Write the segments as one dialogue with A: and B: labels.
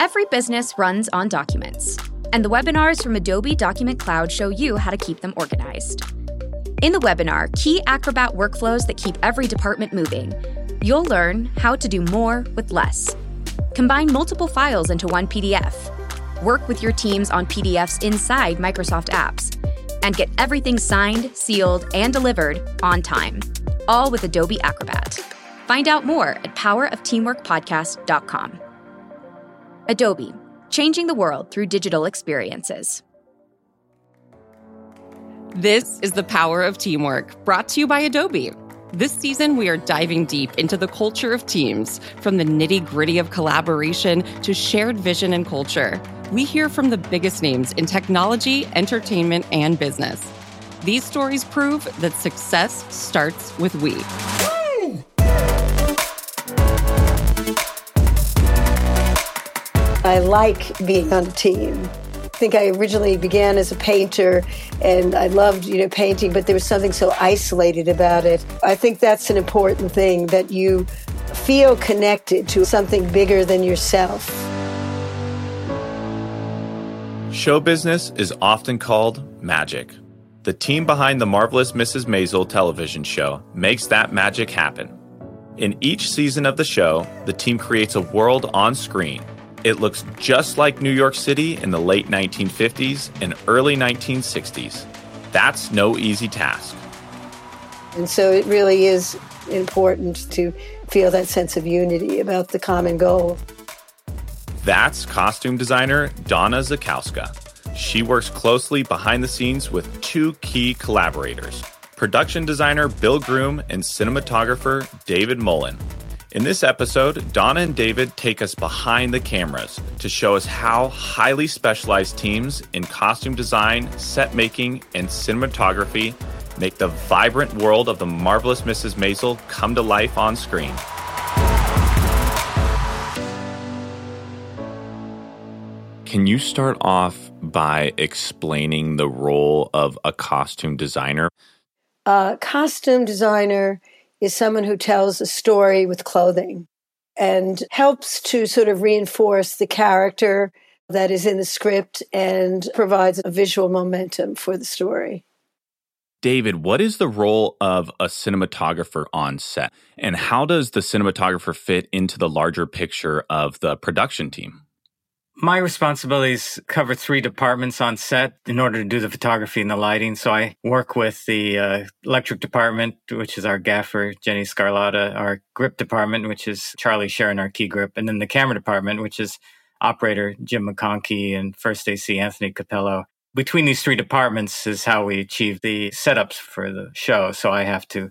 A: Every business runs on documents, and the webinars from Adobe Document Cloud show you how to keep them organized. In the webinar, Key Acrobat Workflows That Keep Every Department Moving, you'll learn how to do more with less. Combine multiple files into one PDF, work with your teams on PDFs inside Microsoft apps, and get everything signed, sealed, and delivered on time, all with Adobe Acrobat. Find out more at powerofteamworkpodcast.com. Adobe, changing the world through digital experiences.
B: This is the power of teamwork, brought to you by Adobe. This season, we are diving deep into the culture of teams, from the nitty gritty of collaboration to shared vision and culture. We hear from the biggest names in technology, entertainment, and business. These stories prove that success starts with we.
C: I like being on a team. I think I originally began as a painter and I loved, you know, painting, but there was something so isolated about it. I think that's an important thing that you feel connected to something bigger than yourself.
D: Show business is often called magic. The team behind the marvelous Mrs. Maisel television show makes that magic happen. In each season of the show, the team creates a world on screen it looks just like New York City in the late 1950s and early 1960s. That's no easy task.
C: And so it really is important to feel that sense of unity about the common goal.
D: That's costume designer Donna Zakowska. She works closely behind the scenes with two key collaborators production designer Bill Groom and cinematographer David Mullen. In this episode, Donna and David take us behind the cameras to show us how highly specialized teams in costume design, set making, and cinematography make the vibrant world of the marvelous Mrs. Maisel come to life on screen. Can you start off by explaining the role of a costume designer?
C: A costume designer is someone who tells a story with clothing and helps to sort of reinforce the character that is in the script and provides a visual momentum for the story.
D: David, what is the role of a cinematographer on set? And how does the cinematographer fit into the larger picture of the production team?
E: My responsibilities cover three departments on set in order to do the photography and the lighting. So I work with the uh, electric department, which is our gaffer, Jenny Scarlotta, our grip department, which is Charlie Sharon, our key grip, and then the camera department, which is operator Jim McConkey and first AC Anthony Capello. Between these three departments is how we achieve the setups for the show. So I have to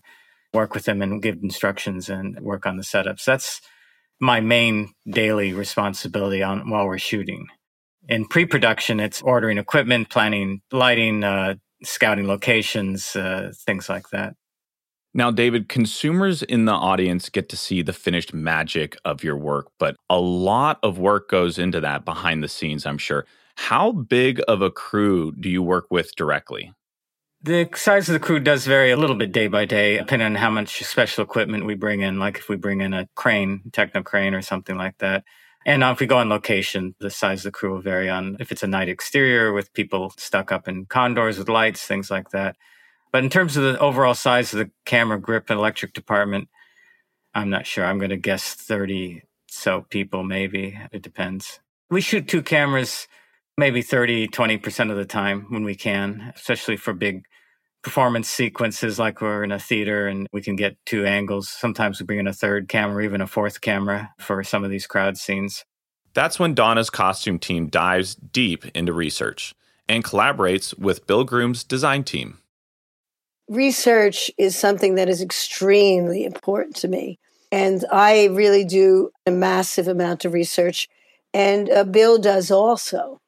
E: work with them and give instructions and work on the setups. That's my main daily responsibility on while we're shooting. In pre-production, it's ordering equipment, planning lighting, uh, scouting locations, uh, things like that.
D: Now, David, consumers in the audience get to see the finished magic of your work, but a lot of work goes into that behind the scenes, I'm sure. How big of a crew do you work with directly?
E: The size of the crew does vary a little bit day by day, depending on how much special equipment we bring in. Like if we bring in a crane, techno crane or something like that. And if we go on location, the size of the crew will vary on if it's a night exterior with people stuck up in condors with lights, things like that. But in terms of the overall size of the camera grip and electric department, I'm not sure. I'm going to guess 30 so people, maybe. It depends. We shoot two cameras maybe 30, 20% of the time when we can, especially for big performance sequences like we're in a theater and we can get two angles. Sometimes we bring in a third camera, even a fourth camera for some of these crowd scenes.
D: That's when Donna's costume team dives deep into research and collaborates with Bill Groom's design team.
C: Research is something that is extremely important to me. And I really do a massive amount of research. And uh, Bill does also.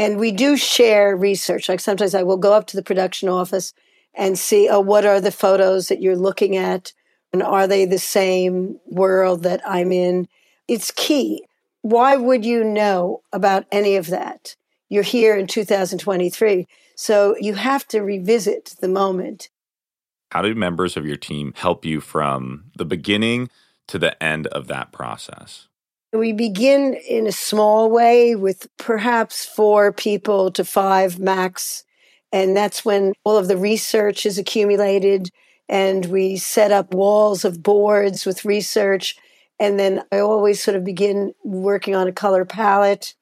C: And we do share research. Like sometimes I will go up to the production office and see, oh, what are the photos that you're looking at? And are they the same world that I'm in? It's key. Why would you know about any of that? You're here in 2023. So you have to revisit the moment.
D: How do members of your team help you from the beginning to the end of that process?
C: We begin in a small way with perhaps four people to five max. And that's when all of the research is accumulated and we set up walls of boards with research. And then I always sort of begin working on a color palette.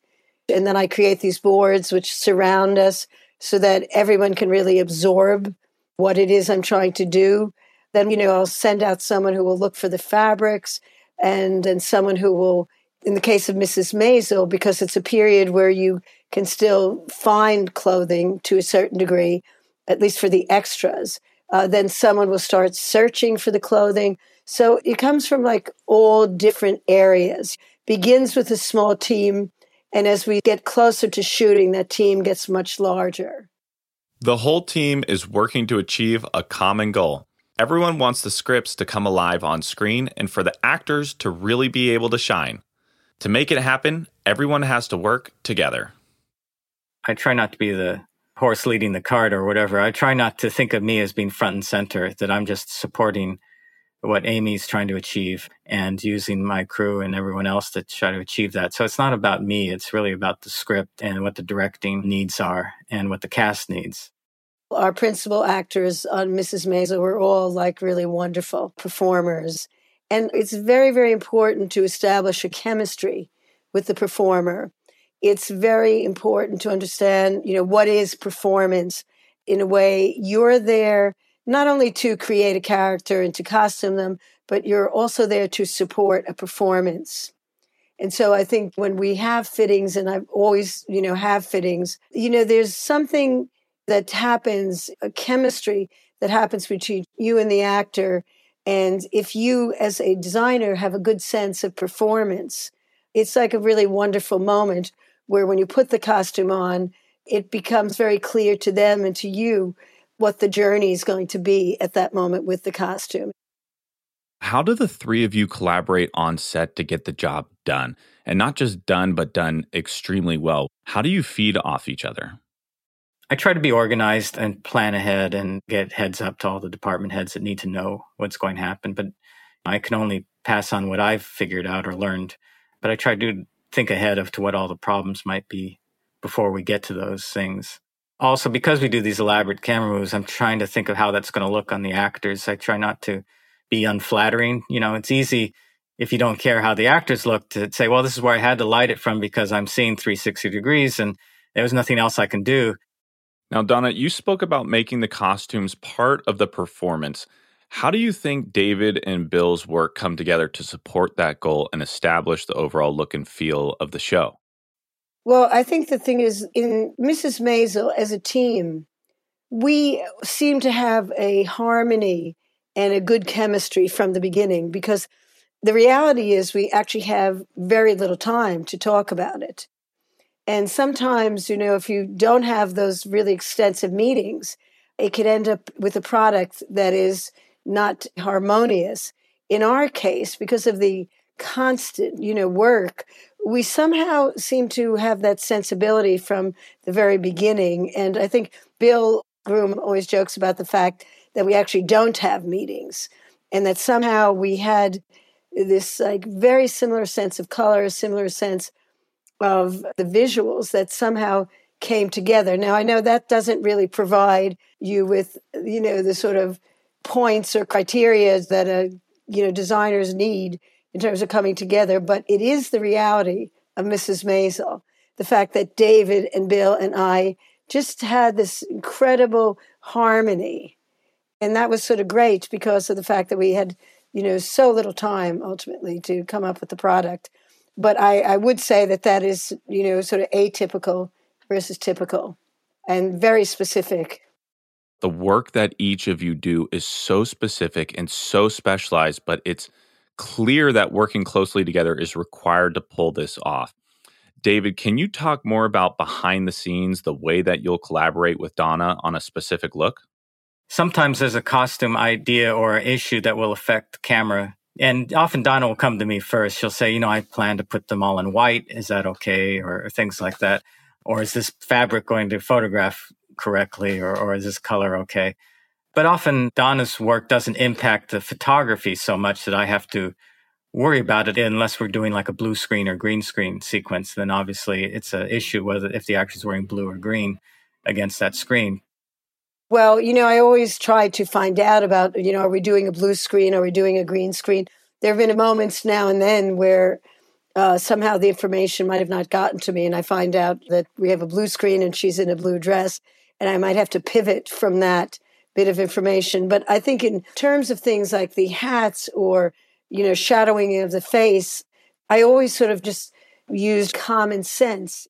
C: And then I create these boards which surround us so that everyone can really absorb what it is I'm trying to do. Then, you know, I'll send out someone who will look for the fabrics and then someone who will, in the case of Mrs. Maisel, because it's a period where you can still find clothing to a certain degree, at least for the extras. Uh, then someone will start searching for the clothing. So it comes from like all different areas. Begins with a small team, and as we get closer to shooting, that team gets much larger.
D: The whole team is working to achieve a common goal. Everyone wants the scripts to come alive on screen and for the actors to really be able to shine. To make it happen, everyone has to work together.
E: I try not to be the horse leading the cart or whatever. I try not to think of me as being front and center, that I'm just supporting what Amy's trying to achieve and using my crew and everyone else to try to achieve that. So it's not about me. It's really about the script and what the directing needs are and what the cast needs.
C: Our principal actors uh, on Mrs. Maisel were all like really wonderful performers. And it's very, very important to establish a chemistry with the performer it's very important to understand, you know, what is performance in a way you're there not only to create a character and to costume them, but you're also there to support a performance. And so I think when we have fittings, and I've always, you know, have fittings, you know, there's something that happens, a chemistry that happens between you and the actor. And if you, as a designer, have a good sense of performance, it's like a really wonderful moment where when you put the costume on, it becomes very clear to them and to you what the journey is going to be at that moment with the costume.
D: How do the three of you collaborate on set to get the job done? And not just done, but done extremely well. How do you feed off each other?
E: I try to be organized and plan ahead and get heads up to all the department heads that need to know what's going to happen. But I can only pass on what I've figured out or learned. But I try to think ahead of to what all the problems might be before we get to those things. Also, because we do these elaborate camera moves, I'm trying to think of how that's going to look on the actors. I try not to be unflattering. You know, it's easy if you don't care how the actors look to say, well, this is where I had to light it from because I'm seeing 360 degrees and there was nothing else I can do.
D: Now, Donna, you spoke about making the costumes part of the performance. How do you think David and Bill's work come together to support that goal and establish the overall look and feel of the show?
C: Well, I think the thing is, in Mrs. Maisel as a team, we seem to have a harmony and a good chemistry from the beginning because the reality is we actually have very little time to talk about it. And sometimes, you know, if you don't have those really extensive meetings, it could end up with a product that is not harmonious. In our case, because of the constant, you know, work, we somehow seem to have that sensibility from the very beginning. And I think Bill Groom always jokes about the fact that we actually don't have meetings and that somehow we had this like very similar sense of color, a similar sense of the visuals that somehow came together. Now I know that doesn't really provide you with, you know, the sort of points or criteria that a you know designers need in terms of coming together, but it is the reality of Mrs. Maisel. The fact that David and Bill and I just had this incredible harmony. And that was sort of great because of the fact that we had, you know, so little time ultimately to come up with the product. But I, I would say that that is, you know, sort of atypical versus typical and very specific
D: the work that each of you do is so specific and so specialized, but it's clear that working closely together is required to pull this off. David, can you talk more about behind the scenes, the way that you'll collaborate with Donna on a specific look?
E: Sometimes there's a costume idea or an issue that will affect the camera. And often Donna will come to me first. She'll say, you know, I plan to put them all in white. Is that okay? Or, things like that. Or is this fabric going to photograph correctly or, or is this color okay? But often Donna's work doesn't impact the photography so much that I have to worry about it unless we're doing like a blue screen or green screen sequence. Then obviously it's an issue whether if the actor's wearing blue or green against that screen.
C: Well, you know, I always try to find out about, you know, are we doing a blue screen? Are we doing a green screen? There have been moments now and then where uh, somehow the information might have not gotten to me, and I find out that we have a blue screen and she's in a blue dress, and I might have to pivot from that bit of information. But I think in terms of things like the hats or, you know, shadowing of the face, I always sort of just used common sense.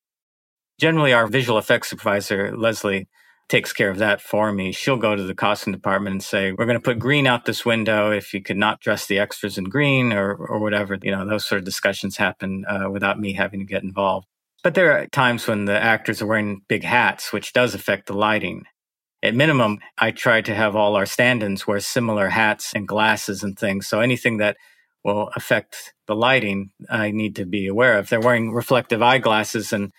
E: Generally, our visual effects supervisor, Leslie, takes care of that for me. She'll go to the costume department and say, we're going to put green out this window. If you could not dress the extras in green or, or whatever, you know, those sort of discussions happen uh, without me having to get involved. But there are times when the actors are wearing big hats, which does affect the lighting. At minimum, I try to have all our stand ins wear similar hats and glasses and things. So anything that will affect the lighting, I need to be aware of. They're wearing reflective eyeglasses and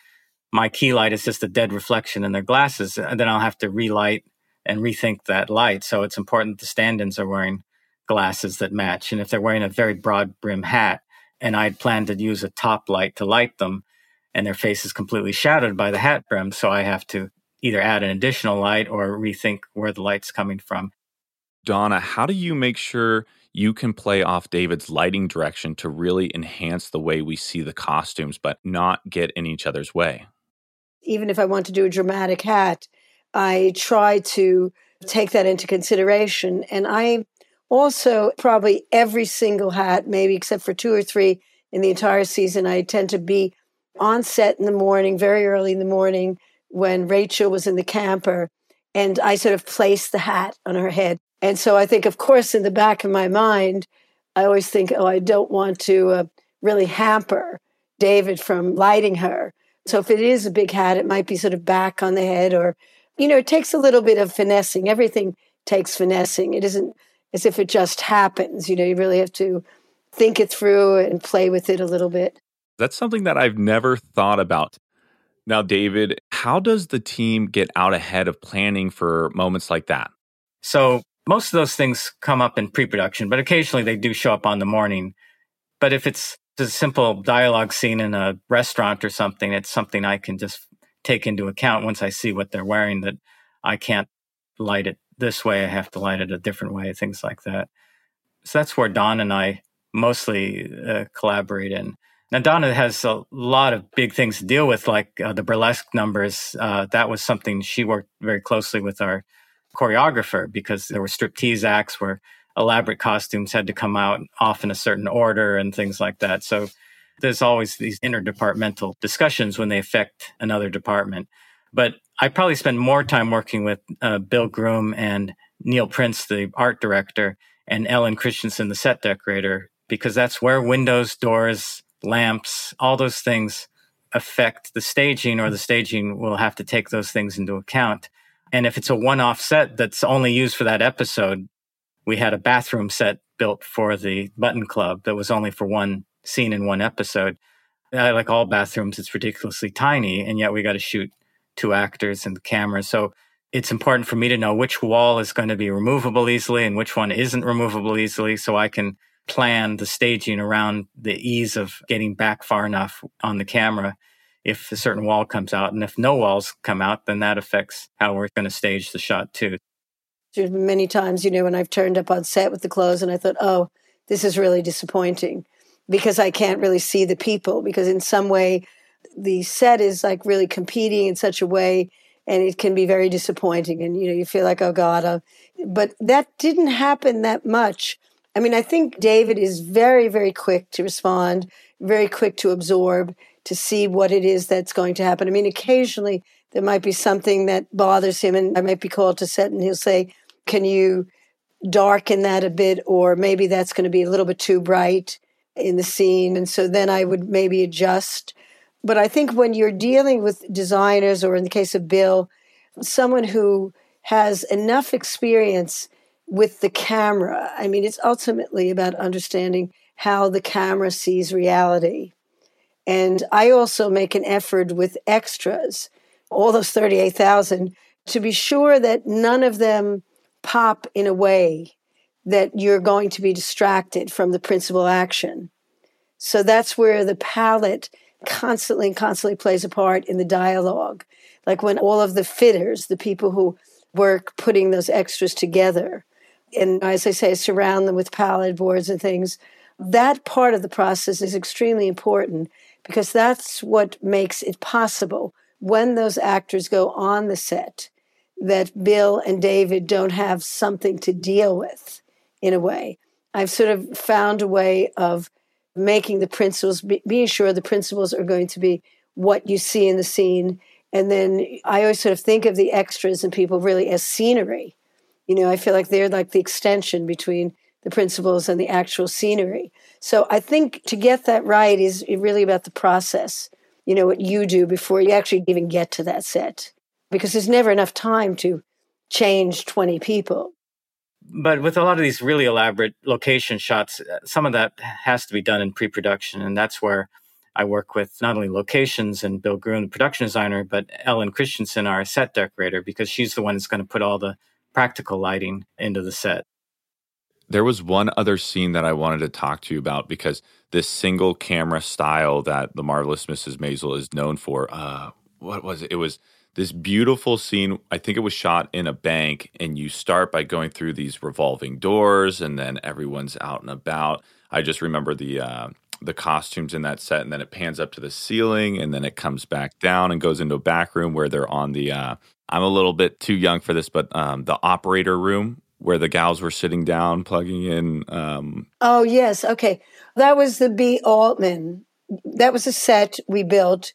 E: my key light is just a dead reflection in their glasses, and then I'll have to relight and rethink that light. So it's important the stand-ins are wearing glasses that match. And if they're wearing a very broad brim hat, and I'd planned to use a top light to light them, and their face is completely shadowed by the hat brim, so I have to either add an additional light or rethink where the light's coming from.
D: Donna, how do you make sure you can play off David's lighting direction to really enhance the way we see the costumes, but not get in each other's way?
C: Even if I want to do a dramatic hat, I try to take that into consideration. And I also, probably every single hat, maybe except for two or three in the entire season, I tend to be on set in the morning, very early in the morning, when Rachel was in the camper. And I sort of placed the hat on her head. And so I think, of course, in the back of my mind, I always think, oh, I don't want to uh, really hamper David from lighting her. So if it is a big hat, it might be sort of back on the head or, you know, it takes a little bit of finessing. Everything takes finessing. It isn't as if it just happens. You know, you really have to think it through and play with it a little bit.
D: That's something that I've never thought about. Now, David, how does the team get out ahead of planning for moments like that?
E: So, most of those things come up in pre production, but occasionally they do show up on the morning. But if it's a simple dialogue scene in a restaurant or something, it's something I can just take into account once I see what they're wearing that I can't light it this way. I have to light it a different way, things like that. So that's where Don and I mostly uh, collaborate in. Now, Donna has a lot of big things to deal with, like uh, the burlesque numbers. Uh, that was something she worked very closely with our choreographer because there were striptease acts where elaborate costumes had to come out off in a certain order and things like that. So there's always these interdepartmental discussions when they affect another department. But I probably spend more time working with uh, Bill Groom and Neil Prince, the art director, and Ellen Christensen, the set decorator, because that's where windows, doors, lamps, all those things affect the staging, or the staging will have to take those things into account. And if it's a one off set that's only used for that episode, we had a bathroom set built for the Button Club that was only for one scene in one episode. Like all bathrooms, it's ridiculously tiny, and yet we got to shoot two actors and the camera. So it's important for me to know which wall is going to be removable easily and which one isn't removable easily so I can plan the staging around the ease of getting back far enough on the camera if a certain wall comes out. And if no walls come out, then that affects how we're going to stage the shot too.
C: There's been many times, you know, when I've turned up on set with the clothes and I thought, oh, this is really disappointing because I can't really see the people because in some way the set is like really competing in such a way and it can be very disappointing and you know you feel like oh god uh, but that didn't happen that much. I mean i think david is very very quick to respond very quick to absorb to see what it is that's going to happen. I mean occasionally there might be something that bothers him and i might be called to set and he'll say can you darken that a bit? Or maybe that's going to be a little bit too bright in the scene. And so then I would maybe adjust. But I think when you're dealing with designers, or in the case of Bill, someone who has enough experience with the camera, I mean, it's ultimately about understanding how the camera sees reality. And I also make an effort with extras, all those 38,000, to be sure that none of them pop in a way that you're going to be distracted from the principal action. So that's where the palette constantly and constantly plays a part in the dialogue. Like when all of the fitters, the people who work putting those extras together, and as I say, surround them with palette boards and things, that part of the process is extremely important because that's what makes it possible when those actors go on the set that Bill and David don't have something to deal with in a way. I've sort of found a way of making the principals, be, being sure the principals are going to be what you see in the scene. And then I always sort of think of the extras and people really as scenery. You know, I feel like they're like the extension between the principals and the actual scenery. So I think to get that right is really about the process, you know, what you do before you actually even get to that set, because there's never enough time to change 20 people
E: but with a lot of these really elaborate location shots, uh, some of that has to be done in pre-production, and that's where I work with not only locations and Bill Groom, the production designer, but Ellen Christensen, our set decorator, because she's the one that's going to put all the practical lighting into the set.
D: There was one other scene that I wanted to talk to you about because this single camera style that the marvelous Mrs. Maisel is known for. Uh, what was it? It was this beautiful scene. I think it was shot in a bank, and you start by going through these revolving doors, and then everyone's out and about. I just remember the uh, the costumes in that set, and then it pans up to the ceiling, and then it comes back down and goes into a back room where they're on the. Uh, I'm a little bit too young for this, but um, the operator room where the gals were sitting down plugging in. Um,
C: oh yes, okay, that was the B. Altman. That was a set we built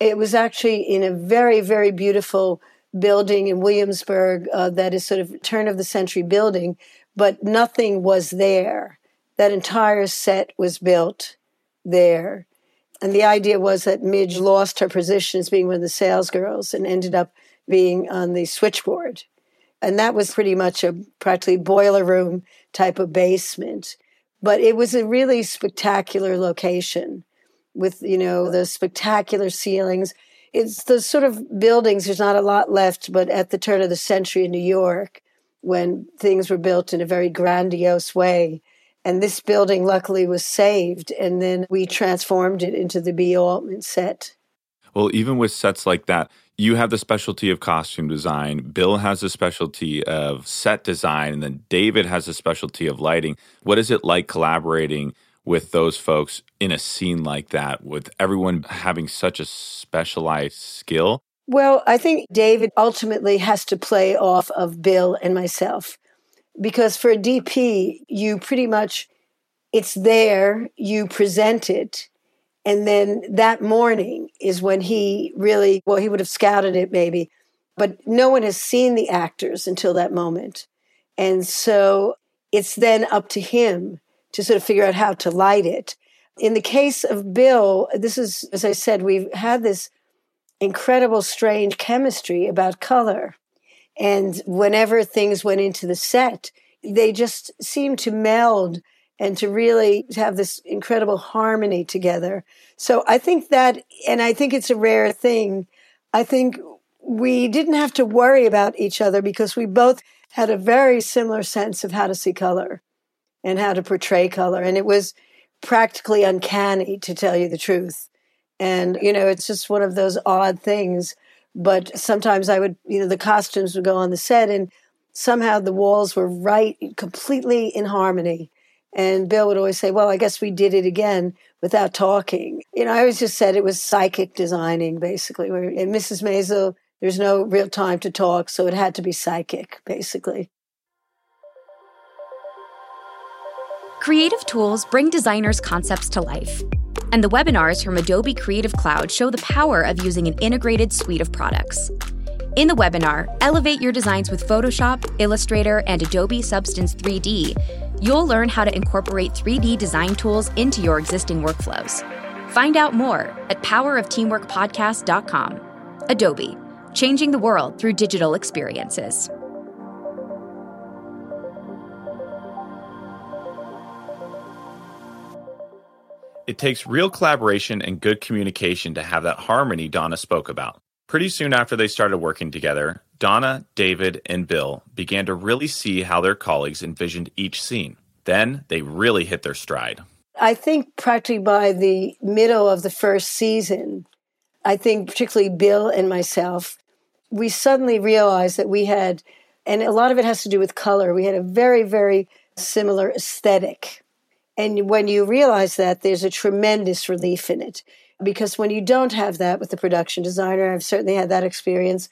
C: it was actually in a very, very beautiful building in Williamsburg uh, that is sort of turn of the century building, but nothing was there. That entire set was built there. And the idea was that Midge lost her position as being one of the sales girls and ended up being on the switchboard. And that was pretty much a practically boiler room type of basement. But it was a really spectacular location with, you know, the spectacular ceilings. It's the sort of buildings, there's not a lot left, but at the turn of the century in New York, when things were built in a very grandiose way. And this building luckily was saved, and then we transformed it into the B. Altman set.
D: Well, even with sets like that, you have the specialty of costume design. Bill has the specialty of set design, and then David has the specialty of lighting. What is it like collaborating with those folks in a scene like that, with everyone having such a specialized skill?
C: Well, I think David ultimately has to play off of Bill and myself because for a DP, you pretty much, it's there, you present it. And then that morning is when he really, well, he would have scouted it maybe, but no one has seen the actors until that moment. And so it's then up to him to sort of figure out how to light it. In the case of Bill, this is, as I said, we've had this incredible, strange chemistry about color. And whenever things went into the set, they just seemed to meld and to really have this incredible harmony together. So I think that, and I think it's a rare thing. I think we didn't have to worry about each other because we both had a very similar sense of how to see color and how to portray color. And it was practically uncanny, to tell you the truth. And, you know, it's just one of those odd things. But sometimes I would, you know, the costumes would go on the set and somehow the walls were right, completely in harmony. And Bill would always say, Well, I guess we did it again without talking. You know, I always just said it was psychic designing, basically. And Mrs. Maisel, there's no real time to talk, so it had to be psychic, basically.
A: Creative tools bring designers' concepts to life. And the webinars from Adobe Creative Cloud show the power of using an integrated suite of products. In the webinar, Elevate Your Designs with Photoshop, Illustrator, and Adobe Substance 3D, you'll learn how to incorporate 3D design tools into your existing workflows. Find out more at powerofteamworkpodcast.com. Adobe, changing the world through digital experiences.
D: It takes real collaboration and good communication to have that harmony Donna spoke about. Pretty soon after they started working together, Donna, David, and Bill began to really see how their colleagues envisioned each scene. Then they really hit their stride.
C: I think practically by the middle of the first season, I think particularly Bill and myself, we suddenly realized that we had, and a lot of it has to do with color, we had a very, very similar aesthetic. And when you realize that, there's a tremendous relief in it. Because when you don't have that with the production designer, I've certainly had that experience.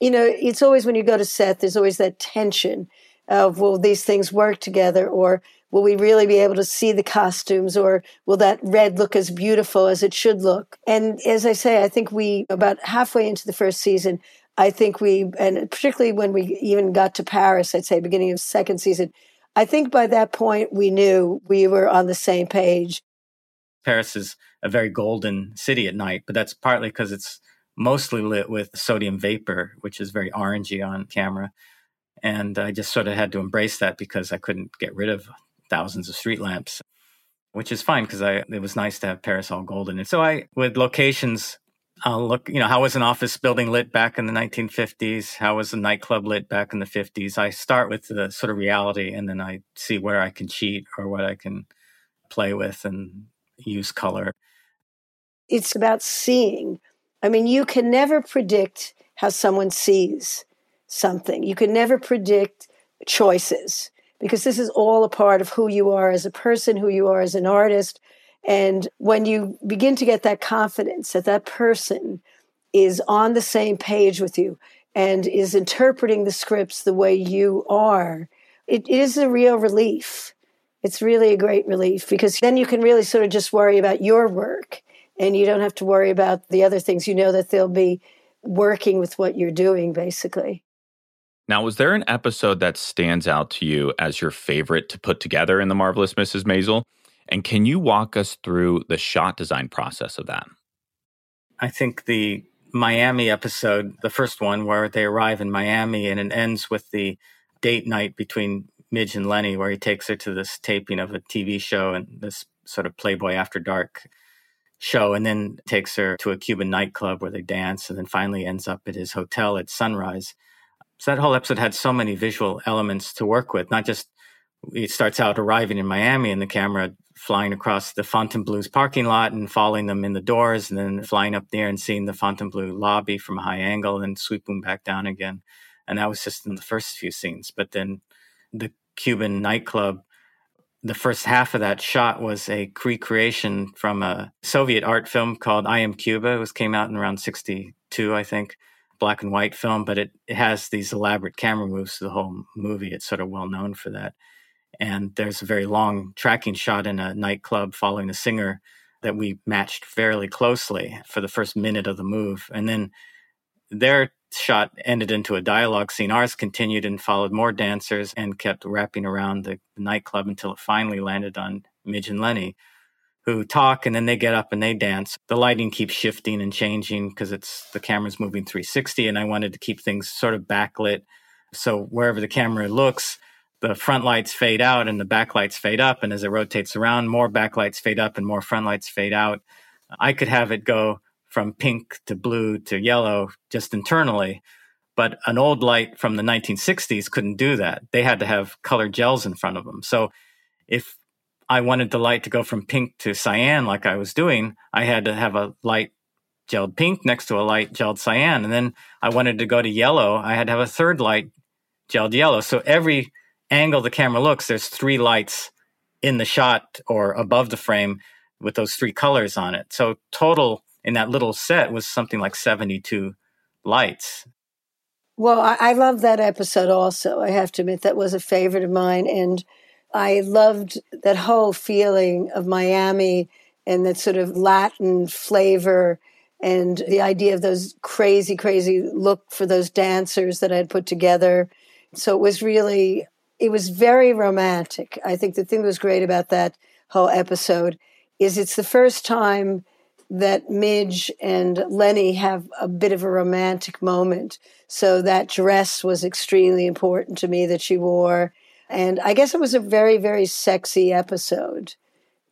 C: You know, it's always when you go to set, there's always that tension of will these things work together or will we really be able to see the costumes or will that red look as beautiful as it should look and as i say i think we about halfway into the first season i think we and particularly when we even got to paris i'd say beginning of second season i think by that point we knew we were on the same page
E: paris is a very golden city at night but that's partly because it's mostly lit with sodium vapor which is very orangey on camera and I just sort of had to embrace that because I couldn't get rid of thousands of street lamps, which is fine because it was nice to have Paris all golden. And so I with locations, I'll look, you know, how was an office building lit back in the 1950s? How was a nightclub lit back in the 50s? I start with the sort of reality and then I see where I can cheat or what I can play with and use color.
C: It's about seeing. I mean, you can never predict how someone sees something. You can never predict choices because this is all a part of who you are as a person, who you are as an artist. And when you begin to get that confidence that that person is on the same page with you and is interpreting the scripts the way you are, it is a real relief. It's really a great relief because then you can really sort of just worry about your work and you don't have to worry about the other things. You know that they'll be working with what you're doing, basically.
D: Now, was there an episode that stands out to you as your favorite to put together in The Marvelous Mrs. Maisel? And can you walk us through the shot design process of that?
E: I think the Miami episode, the first one where they arrive in Miami and it ends with the date night between Midge and Lenny, where he takes her to this taping of a TV show and this sort of Playboy After Dark show, and then takes her to a Cuban nightclub where they dance, and then finally ends up at his hotel at sunrise. So that whole episode had so many visual elements to work with, not just it starts out arriving in Miami and the camera flying across the Fontainebleau's parking lot and following them in the doors and then flying up there and seeing the Fontainebleau lobby from a high angle and sweeping back down again. And that was just in the first few scenes. But then the Cuban nightclub, the first half of that shot was a recreation from a Soviet art film called I Am Cuba. It was came out in around 62, I think black and white film, but it, it has these elaborate camera moves to the whole movie. It's sort of well known for that. And there's a very long tracking shot in a nightclub following the singer that we matched fairly closely for the first minute of the move. And then their shot ended into a dialogue scene. Ours continued and followed more dancers and kept wrapping around the nightclub until it finally landed on Midge and Lenny who talk and then they get up and they dance. The lighting keeps shifting and changing because it's the camera's moving 360 and I wanted to keep things sort of backlit. So wherever the camera looks, the front lights fade out and the back lights fade up. And as it rotates around, more backlights fade up and more front lights fade out. I could have it go from pink to blue to yellow just internally. But an old light from the 1960s couldn't do that. They had to have colored gels in front of them. So if I wanted the light to go from pink to cyan like I was doing, I had to have a light gelled pink next to a light gelled cyan. And then I wanted to go to yellow, I had to have a third light gelled yellow. So every angle the camera looks, there's three lights in the shot or above the frame with those three colors on it. So total in that little set was something like 72 lights.
C: Well, I, I love that episode also. I have to admit that was a favorite of mine. And I loved that whole feeling of Miami and that sort of Latin flavor and the idea of those crazy, crazy look for those dancers that I had put together. So it was really, it was very romantic. I think the thing that was great about that whole episode is it's the first time that Midge and Lenny have a bit of a romantic moment. So that dress was extremely important to me that she wore. And I guess it was a very, very sexy episode.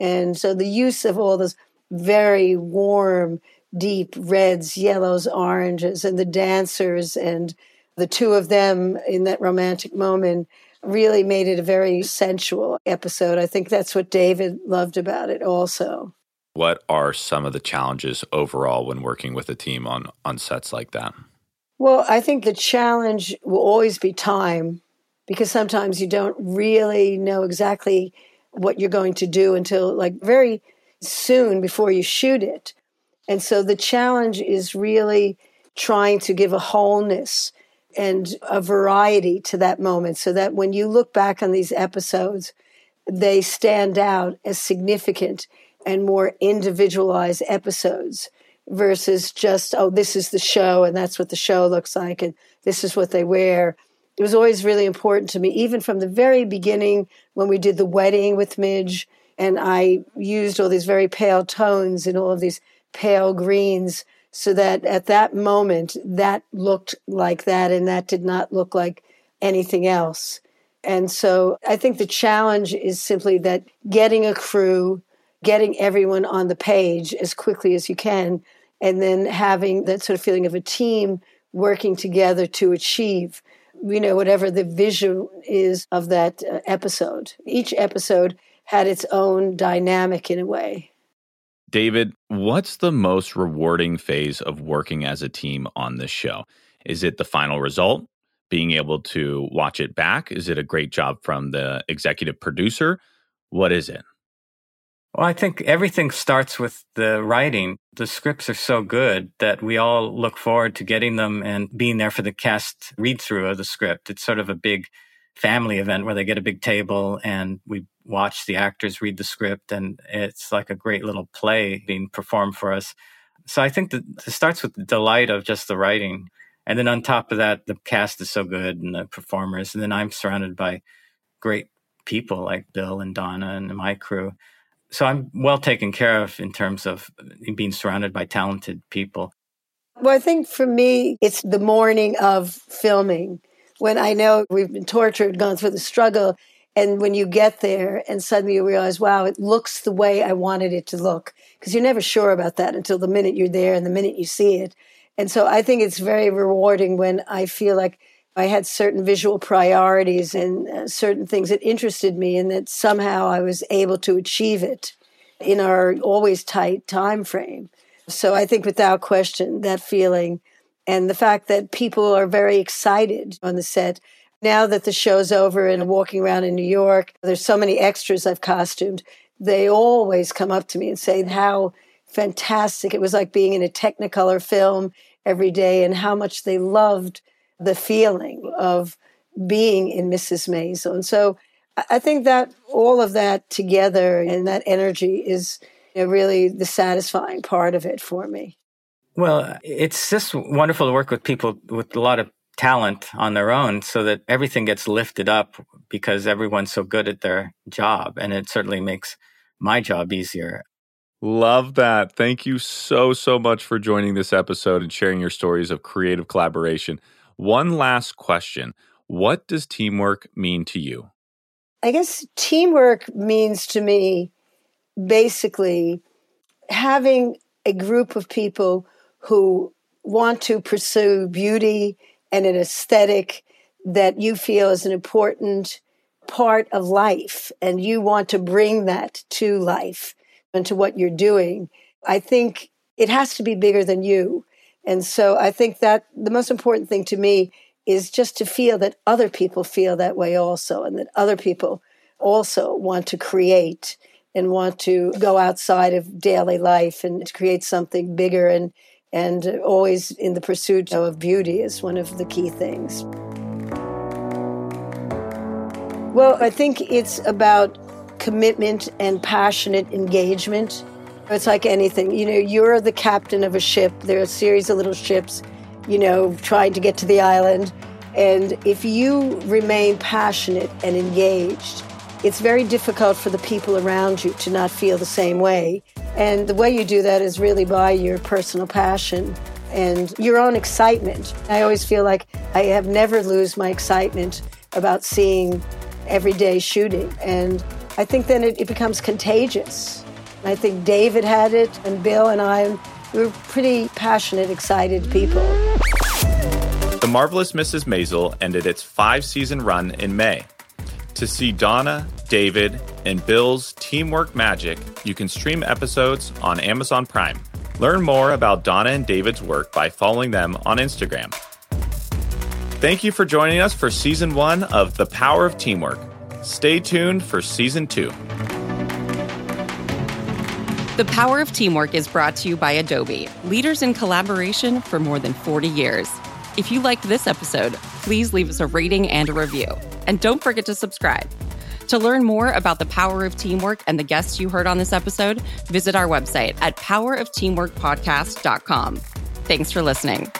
C: And so the use of all those very warm, deep reds, yellows, oranges, and the dancers, and the two of them in that romantic moment really made it a very sensual episode. I think that's what David loved about it also.
D: What are some of the challenges overall when working with a team on on sets like that?
C: Well, I think the challenge will always be time because sometimes you don't really know exactly what you're going to do until like very soon before you shoot it. And so the challenge is really trying to give a wholeness and a variety to that moment so that when you look back on these episodes, they stand out as significant and more individualized episodes versus just, oh, this is the show and that's what the show looks like and this is what they wear. It was always really important to me, even from the very beginning when we did the wedding with Midge and I used all these very pale tones and all of these pale greens so that at that moment that looked like that and that did not look like anything else. And so I think the challenge is simply that getting a crew, getting everyone on the page as quickly as you can, and then having that sort of feeling of a team working together to achieve, you know, whatever the vision is of that uh, episode. Each episode had its own dynamic in a way.
D: David, what's the most rewarding phase of working as a team on this show? Is it the final result? Being able to watch it back? Is it a great job from the executive producer? What is it?
E: Well, I think everything starts with the writing. The scripts are so good that we all look forward to getting them and being there for the cast read through of the script. It's sort of a big family event where they get a big table and we watch the actors read the script and it's like a great little play being performed for us. So I think that it starts with the delight of just the writing. And then on top of that, the cast is so good and the performers. And then I'm surrounded by great people like Bill and Donna and my crew. So I'm well taken care of in terms of being surrounded by talented people.
C: Well, I think for me, it's the morning of filming when I know we've been tortured, gone through the struggle. And when you get there and suddenly you realize, wow, it looks the way I wanted it to look. Because you're never sure about that until the minute you're there and the minute you see it. And so I think it's very rewarding when I feel like I had certain visual priorities and uh, certain things that interested me and that somehow I was able to achieve it in our always tight time frame. So I think without question that feeling and the fact that people are very excited on the set. Now that the show's over and walking around in New York, there's so many extras I've costumed. They always come up to me and say how fantastic it was like being in a Technicolor film every day and how much they loved the feeling of being in Mrs. Maisel. And so I think that all of that together and that energy is really the satisfying part of it for me.
E: Well, it's just wonderful to work with people with a lot of talent on their own so that everything gets lifted up because everyone's so good at their job. And it certainly makes my job easier.
D: Love that. Thank you so, so much for joining this episode and sharing your stories of creative collaboration. One last question What does teamwork mean to you?
C: I guess teamwork means to me basically having a group of people who want to pursue beauty and an aesthetic that you feel is an important part of life and you want to bring that to life and to what you're doing, I think it has to be bigger than you. And so I think that the most important thing to me is just to feel that other people feel that way also and that other people also want to create and want to go outside of daily life and to create something bigger and and always in the pursuit of beauty is one of the key things. Well, I think it's about commitment and passionate engagement. It's like anything. You know, you're the captain of a ship. There are a series of little ships, you know, trying to get to the island. And if you remain passionate and engaged, it's very difficult for the people around you to not feel the same way. And the way you do that is really by your personal passion and your own excitement. I always feel like I have never lose my excitement about seeing everyday shooting. And I think then it, it becomes contagious. I think David had it, and Bill and I, we were pretty passionate, excited people.
D: The Marvelous Mrs. Maisel ended its five season run in May. To see Donna, David, and Bill's teamwork magic, you can stream episodes on Amazon Prime. Learn more about Donna and David's work by following them on Instagram. Thank you for joining us for season one of The Power of Teamwork. Stay tuned for season two.
B: The Power of Teamwork is brought to you by Adobe, leaders in collaboration for more than 40 years. If you liked this episode, please leave us a rating and a review. And don't forget to subscribe. To learn more about the power of teamwork and the guests you heard on this episode, visit our website at powerofteamworkpodcast.com. Thanks for listening.